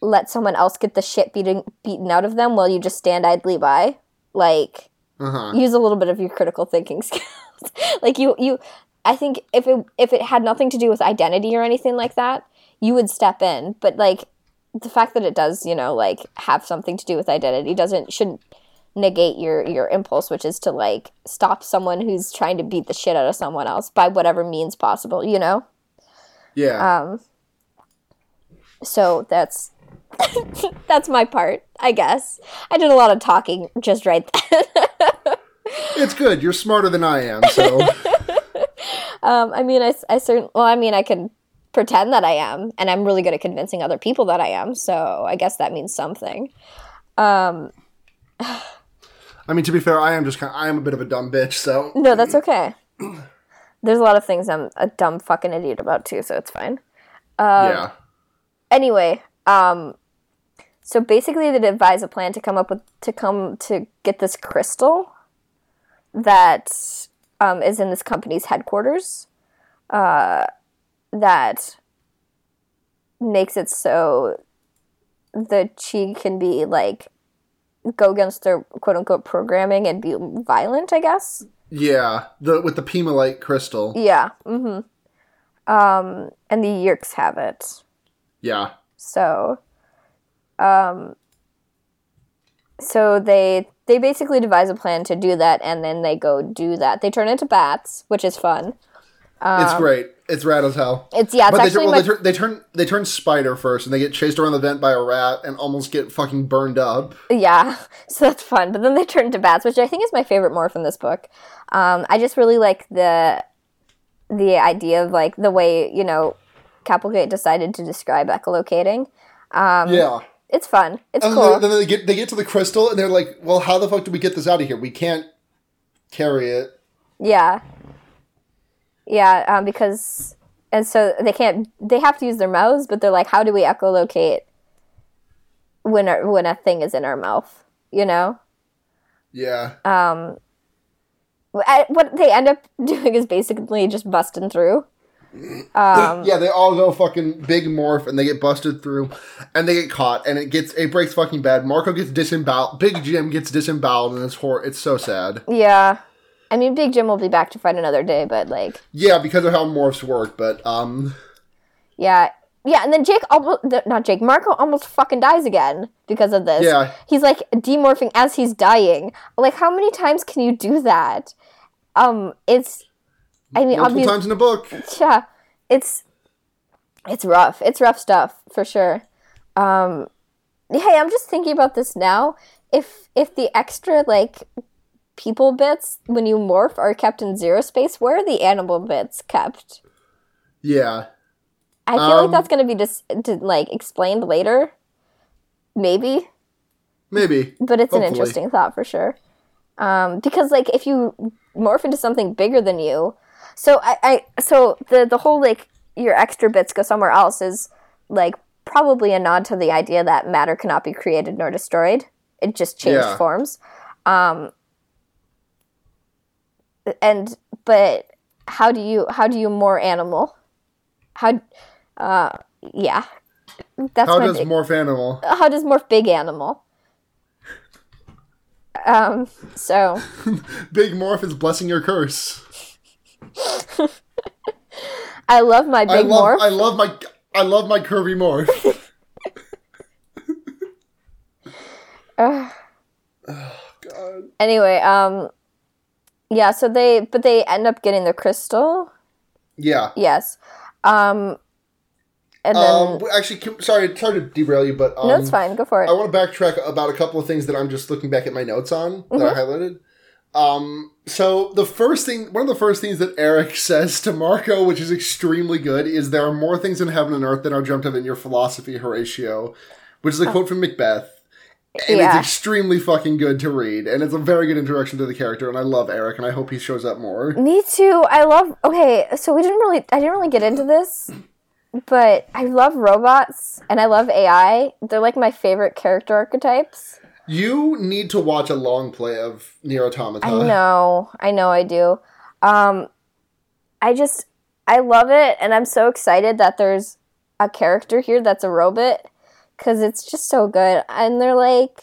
let someone else get the shit beaten beaten out of them while you just stand idly by like Uh huh. use a little bit of your critical thinking skills like you you i think if it if it had nothing to do with identity or anything like that you would step in but like the fact that it does you know like have something to do with identity doesn't shouldn't negate your your impulse, which is to like stop someone who's trying to beat the shit out of someone else by whatever means possible. You know. Yeah. Um. So that's that's my part, I guess. I did a lot of talking just right then. it's good. You're smarter than I am, so. um, I mean, I, I certainly, well, I mean, I can pretend that I am, and I'm really good at convincing other people that I am, so I guess that means something. Um, I mean, to be fair, I am just kind of, I am a bit of a dumb bitch, so. no, that's okay. There's a lot of things I'm a dumb fucking idiot about too, so it's fine. yeah. anyway, um, so basically they devise a plan to come up with to come to get this crystal that um, is in this company's headquarters. Uh, that makes it so the Chee can be like go against their quote unquote programming and be violent, I guess. Yeah. The with the Pemalite crystal. Yeah. Mm-hmm. Um, and the Yeerks have it. Yeah. So, um, so they they basically devise a plan to do that, and then they go do that. They turn into bats, which is fun. it's great. It's rad as hell. It's yeah, it's But they, actually turn, well, my they, turn, they turn they turn spider first, and they get chased around the vent by a rat and almost get fucking burned up. yeah. So that's fun. But then they turn into bats, which I think is my favorite morph in this book. Um, I just really like the the idea of like the way you know Applegate decided to describe echolocating. Um, yeah. It's fun. It's And cool. then, then they get they get to the crystal, and they're like, "Well, how the fuck do we get this out of here? We can't carry it." Yeah. Yeah, um, because and so they can't they have to use their mouths, but they're like, how do we echolocate when a, when a thing is in our mouth? You know, Yeah. Um. I- what they end up doing is basically just busting through. Um, yeah, they all go fucking big morph and they get busted through and they get caught and it gets it breaks fucking bad. Marco gets disemboweled. Big Jim gets disemboweled and it's hor- it's so sad. Yeah, I mean, Big Jim will be back to fight another day, but like, Yeah, because of how morphs work, but um yeah, yeah, and then Jake almost not Jake Marco almost fucking dies again because of this. Yeah. he's like demorphing as he's dying. Like, how many times can you do that? Um, it's. I mean, multiple times in the book. yeah, it's it's rough. It's rough stuff for sure. Um, hey, I'm just thinking about this now. If if the extra like people bits when you morph are kept in zero space, where are the animal bits kept? Yeah. I feel like Um, that's going to be just like explained later, maybe. Maybe. But it's an interesting thought for sure. Um, because like if you morph into something bigger than you, so I, I so the the whole like your extra bits go somewhere else is like probably a nod to the idea that matter cannot be created nor destroyed. It just changed Yeah. forms. Um, and but how do you how do you more animal? How uh yeah. That's How does big, morph animal? how does morph big animal? Um, so Big morph is blessing your curse. I love my big I love morph. I love my I love my curvy morph. Ugh. God. anyway, um, yeah. So they, but they end up getting the crystal. Yeah. Yes. Um, and then Um, actually, can- sorry, sorry to derail you, but um, no, it's fine. Go for it. I want to backtrack about a couple of things that I'm just looking back at my notes on that Mm-hmm. I highlighted. Um, so the first thing, one of the first things that Erek says to Marco, which is extremely good, is there are more things in heaven and earth than are dreamt of in your philosophy, Horatio, which is a quote from Macbeth. And Yeah. it's extremely fucking good to read, and it's a very good introduction to the character, and I love Erek, and I hope he shows up more. Me too. I love. Okay, so we didn't really. I didn't really get into this, but I love robots and I love AI. They're like my favorite character archetypes. You need to watch a long play of Nier Automata. I know, I know, I do. Um, I just, I love it, and I'm so excited that there's a character here that's a robot because it's just so good. And they're like,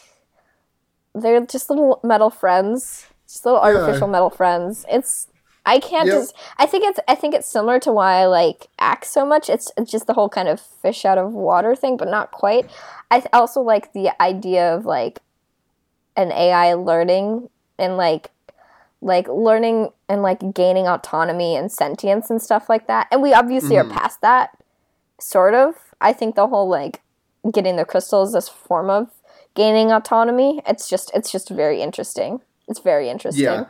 they're just little metal friends, just little artificial metal friends. It's, I can't Yep. just. I think it's, I think it's similar to why I like Ax so much. It's, it's just the whole kind of fish out of water thing, but not quite. I th- also like the idea of like an AI learning and like like learning and like gaining autonomy and sentience and stuff like that. And we obviously Mhm. are past that, sort of. I think the whole like getting the crystals this form of gaining autonomy. It's just it's just very interesting. It's very interesting. Yeah.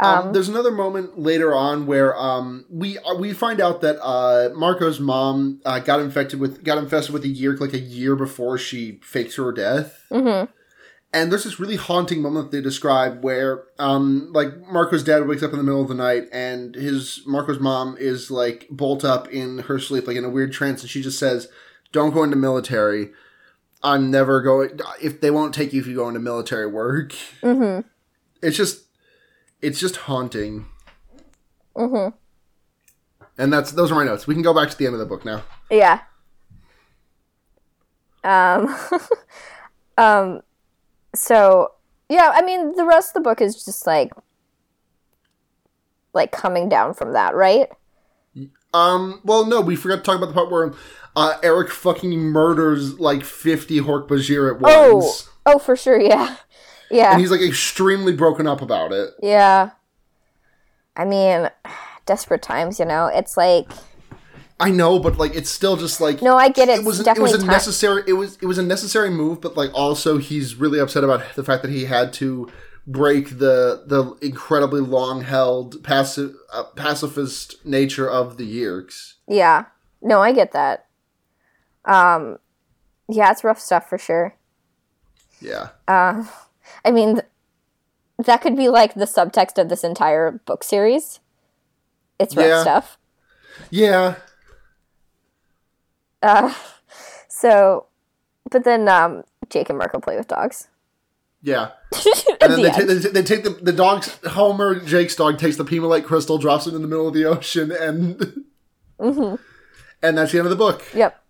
Um, Um, there's another moment later on where um, we uh, we find out that uh, Marco's mom uh, got infected with got infested with a Yeerk like a year before she fakes her death. mhm. And there's this really haunting moment that they describe where, um, like Marco's dad wakes up in the middle of the night, and his Marco's mom is like bolt up in her sleep, like in a weird trance, and she just says, "Don't go into military. I'm never going. If they won't take you if you go into military work, Mhm. it's just, it's just haunting." Mhm. And that's those are my notes. We can go back to the end of the book now. Yeah. Um, um, so yeah, I mean, the rest of the book is just like, like coming down from that, right? Um, well, no, we forgot to talk about the part where uh, Erek fucking murders like 50 Hork Bajir at once. Oh, oh, for sure, yeah, yeah, And he's like extremely broken up about it. yeah. I mean, desperate times, you know. It's like, I know, but like it's still just like no, I get it. it was it was a necessary it was it was a necessary move, but like also he's really upset about the fact that he had to break the the incredibly long held passive uh, pacifist nature of the Yeerks. Yeah. No, I get that. Um, yeah, it's rough stuff for sure. Yeah. Uh, I mean, th- that could be like the subtext of this entire book series. It's rough Yeah. stuff. Yeah. Uh, so, but then um, Jake and Marco play with dogs. Yeah. And then the they, end. they, they take the the dog's Homer Jake's dog takes the Pemalite crystal, drops it in the middle of the ocean, and hmm and that's the end of the book. Yep.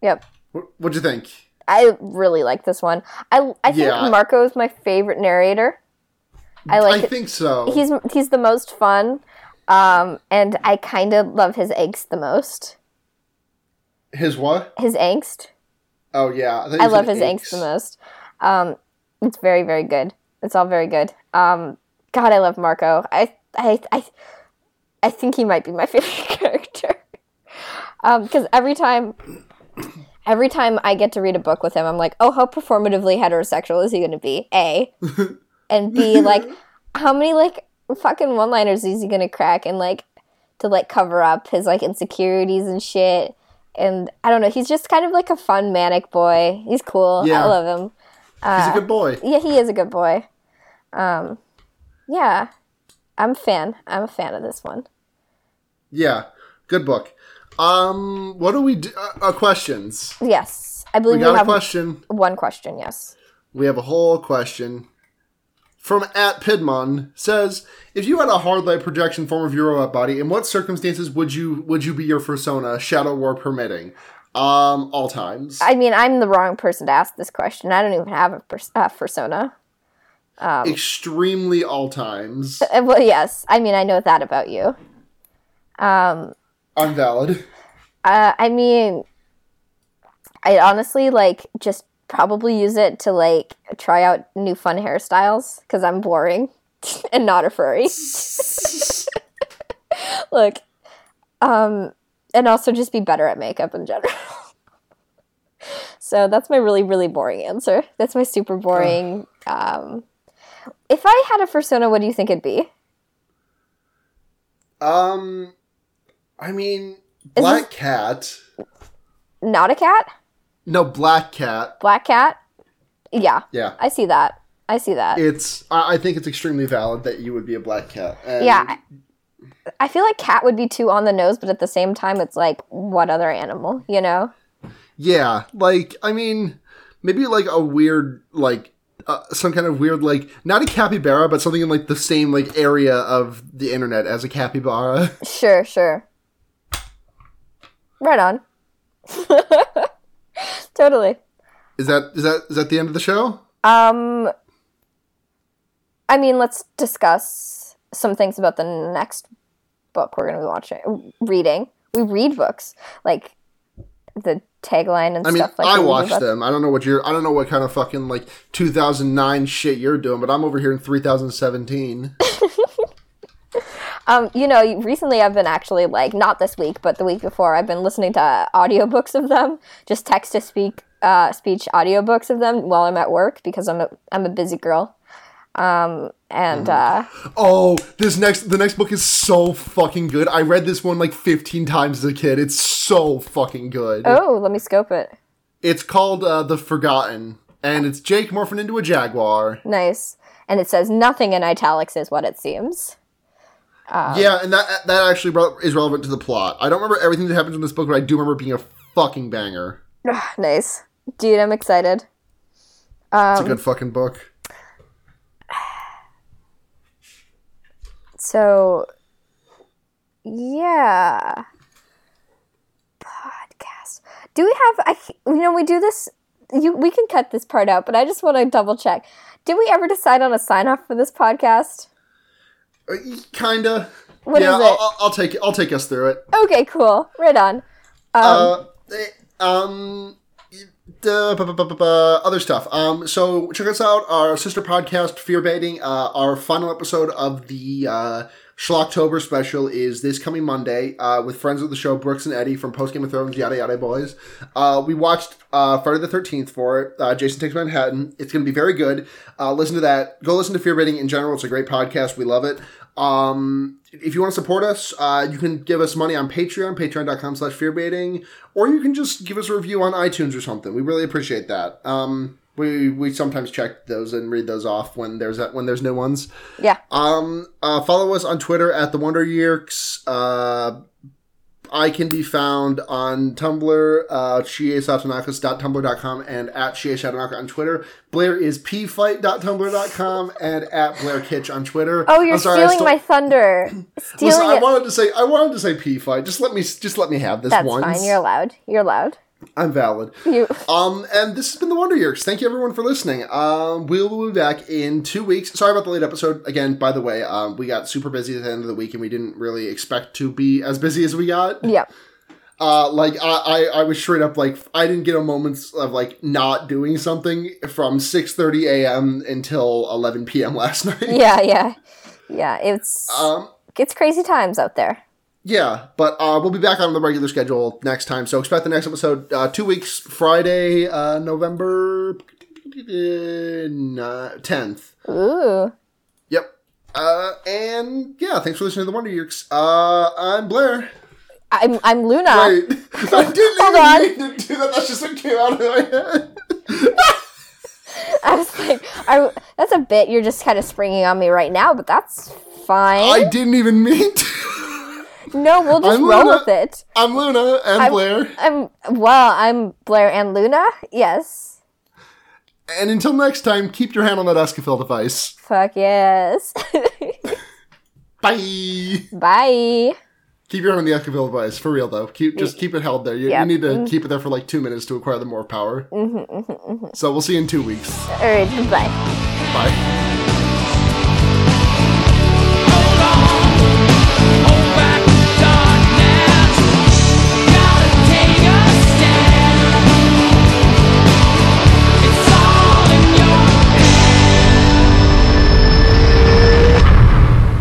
Yep. What, what'd you think? I really like this one. I I think Yeah. Marco is my favorite narrator. I like I think so. he's he's the most fun, um, and I kind of love his angst the most. his what? His angst. Oh yeah, you I love his angst aches. the most. Um, it's very, very good. It's all very good. Um, God, I love Marco. I, I, I, I think he might be my favorite character. Um, because every time, every time I get to read a book with him, I'm like, oh, how performatively heterosexual is he going to be? A, and B, like, how many like fucking one-liners is he going to crack and like to like cover up his like insecurities and shit. And I don't know, he's just kind of like a fun manic boy. He's cool. Yeah. I love him. He's a good boy. Yeah, he is a good boy. Um, yeah, I'm a fan. I'm a fan of this one. Yeah, good book. Um, what do we do? Uh, uh, questions. Yes, I believe we, got a have question. one question. Yes. We have a whole question from at Pidmon says, if you had a hard light projection form of your robot body, in what circumstances would you would you be your persona, Shadow War permitting? Um, all times. I mean, I'm the wrong person to ask this question. I don't even have a pers- uh, persona. Extremely all times. Uh, Well, yes. I mean, I know that about you. Um, Unvalid. uh, I mean, I honestly like just probably use it to like try out new fun hairstyles because I'm boring and not a furry. Look, um, and also just be better at makeup in general. so that's my really really boring answer. That's my super boring. um, if I had a persona, what do you think it'd be? Um, I mean, Black Cat. Not a cat, No, Black Cat. black cat. Yeah, Yeah. I see that. I see that. It's. I think it's extremely valid that you would be a black cat. And Yeah, I- feel like cat would be too on the nose, but at the same time, it's like what other animal, you know? Yeah, like I mean, maybe like a weird like uh, some kind of weird like not a capybara, but something in like the same like area of the internet as a capybara. Sure, sure. Right on. totally. Is that is that is that the end of the show? Um, I mean, let's discuss some things about the next book we're going to be watching, reading. We read books like the tagline and I mean, stuff like I watched them. I don't know what you're. I don't know what kind of fucking like 2009 shit you're doing, but I'm over here in 3017. Um, you know, recently I've been actually like not this week, but the week before, I've been listening to audiobooks of them, just text to speak uh, speech audiobooks of them while I'm at work because I'm a I'm a busy girl. Um, and uh, oh, this next the next book is so fucking good. I read this one like 15 times as a kid. It's so fucking good. oh, let me scope it. It's called uh, The Forgotten, and it's Jake morphing into a jaguar. Nice. And it says nothing in italics is what it seems. yeah, and that that actually is relevant to the plot. I don't remember everything that happens in this book, but I do remember it being a fucking banger. nice, dude. I'm excited. It's a Um, good fucking book. So, yeah. Podcast. Do we have? I you know we do this. You we can cut this part out, but I just want to double check. Did we ever decide on a sign off for this podcast? Uh, Kinda. What yeah, is it? I'll, I'll, take I'll take us through it. Okay, cool. Right on. uh, eh, um, bu- other stuff. Um, so check us out. Our sister podcast, Fear Baiting. Uh, our final episode of the uh, Schlocktober special is this coming Monday uh, with friends of the show, Brooks and Eddie from Post Game of Thrones, yada yada boys. Uh, we watched uh, Friday the Thirteenth for it. Uh, Jason Takes Manhattan. It's going to be very good. Uh, listen to that. Go listen to Fear Baiting in general. It's a great podcast. We love it. Um, if you want to support us, uh, you can give us money on Patreon, patreon.com slash fearbaiting, or you can just give us a review on iTunes or something. We really appreciate that. Um, we, we sometimes check those and read those off when there's when there's new ones. Yeah. Um, uh, follow us on Twitter at the Wonder Years. Uh, I can be found on Tumblr, uh, and at shiesatonaka on Twitter. Blair is pfight.tumblr.com and at Blair Kitch on Twitter. Oh, you're sorry, stealing stole- my thunder. Stealing Listen, I wanted to say I wanted to say pfight. Just let me just let me have this That's once. fine. You're allowed. You're allowed. I'm valid. You. Um, and this has been the Wonder Years. Thank you everyone for listening. Um, we'll be back in two weeks. Sorry about the late episode. Again, by the way, um, we got super busy at the end of the week, and we didn't really expect to be as busy as we got. Yeah. Uh, like I, I, I was straight up like I didn't get a moment of like not doing something from six thirty a.m. until eleven p.m. last night. Yeah. Yeah. Yeah. It's Um, it's crazy times out there. Yeah, but uh, we'll be back on the regular schedule next time. So expect the next episode uh, two weeks, Friday, uh, November tenth. Ooh. Yep. Uh, and yeah, thanks for listening to the Wonder Years. Uh, I'm Blair. I'm I'm Luna. Wait, I didn't Hold even on. mean to do that. That's just what came out of my head. I was like, I, that's a bit you're just kind of springing on me right now, but that's fine. I didn't even mean to. No, we'll just I'm roll Luna. with it. I'm Luna and I'm- Blair. I'm well. I'm Blair and Luna. Yes. And until next time, keep your hand on that Escafil device. Fuck yes. Bye. Bye. Keep your hand on the Escafil device for real though. Keep just keep it held there. You, Yep. you need to mm-hmm. keep it there for like two minutes to acquire the more power. Mm-hmm, mm-hmm, so we'll see you in two weeks. All right. Bye. Bye.